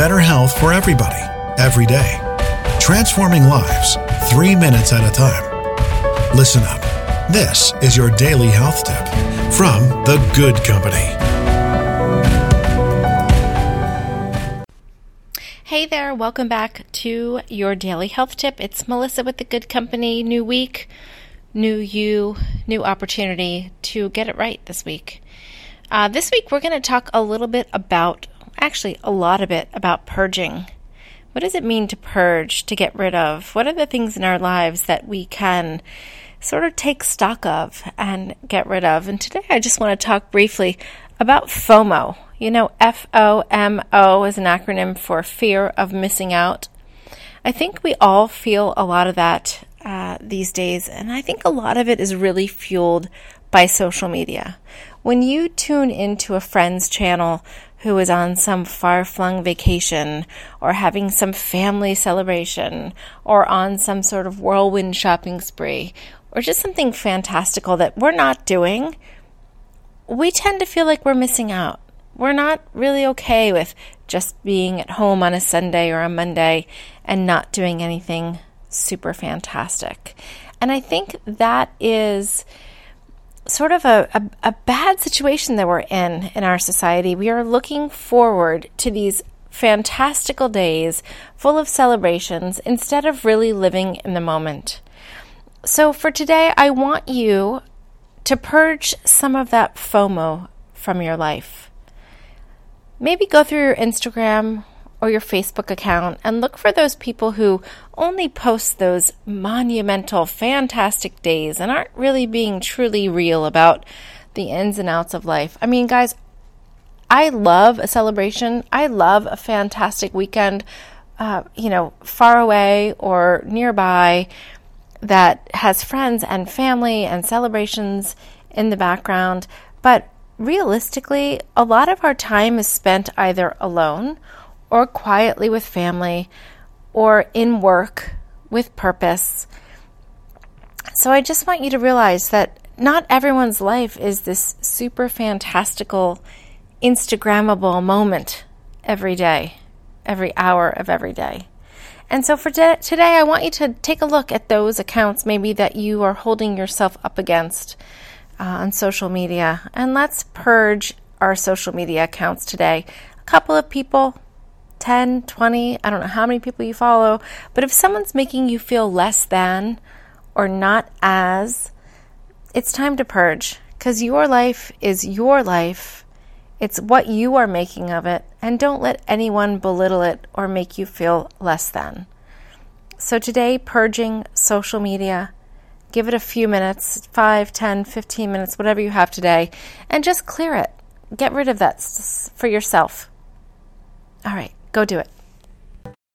better health for everybody, every day. Transforming lives, three minutes at a time. Listen up. This is your daily health tip from The Good Company. Hey there, welcome back to your daily health tip. It's Melissa with The Good Company. New week, new you, new opportunity to get it right this week. Uh, this week, we're going to talk a little bit about, actually, a lot of it about purging. What does it mean to purge, to get rid of? What are the things in our lives that we can sort of take stock of and get rid of? And today, I just want to talk briefly about FOMO. You know, F O M O is an acronym for fear of missing out. I think we all feel a lot of that uh, these days, and I think a lot of it is really fueled by social media. When you tune into a friend's channel who is on some far flung vacation or having some family celebration or on some sort of whirlwind shopping spree or just something fantastical that we're not doing, we tend to feel like we're missing out. We're not really okay with just being at home on a Sunday or a Monday and not doing anything super fantastic. And I think that is sort of a, a, a, bad situation that we're in in our society. We are looking forward to these fantastical days full of celebrations instead of really living in the moment. So, for today, I want you to purge some of that FOMO from your life. Maybe go through your Instagram or your Facebook account and look for those people who only post those monumental, fantastic days and aren't really being truly real about the ins and outs of life. I mean, guys, I love a celebration. I love a fantastic weekend, uh, you know, far away or nearby that has friends and family and celebrations in the background. But realistically, a lot of our time is spent either alone or quietly with family or in work with purpose. So I just want you to realize that not everyone's life is this super fantastical, Instagrammable moment every day, every hour of every day. And so for today, I want you to take a look at those accounts maybe that you are holding yourself up against uh, on social media. And let's purge our social media accounts today. A couple of people 10, 20, I don't know how many people you follow, but if someone's making you feel less than or not as, it's time to purge because your life is your life. It's what you are making of it, and don't let anyone belittle it or make you feel less than. So, today, purging social media, give it a few minutes 5, 10, 15 minutes, whatever you have today, and just clear it. Get rid of that for yourself. All right. Go do it.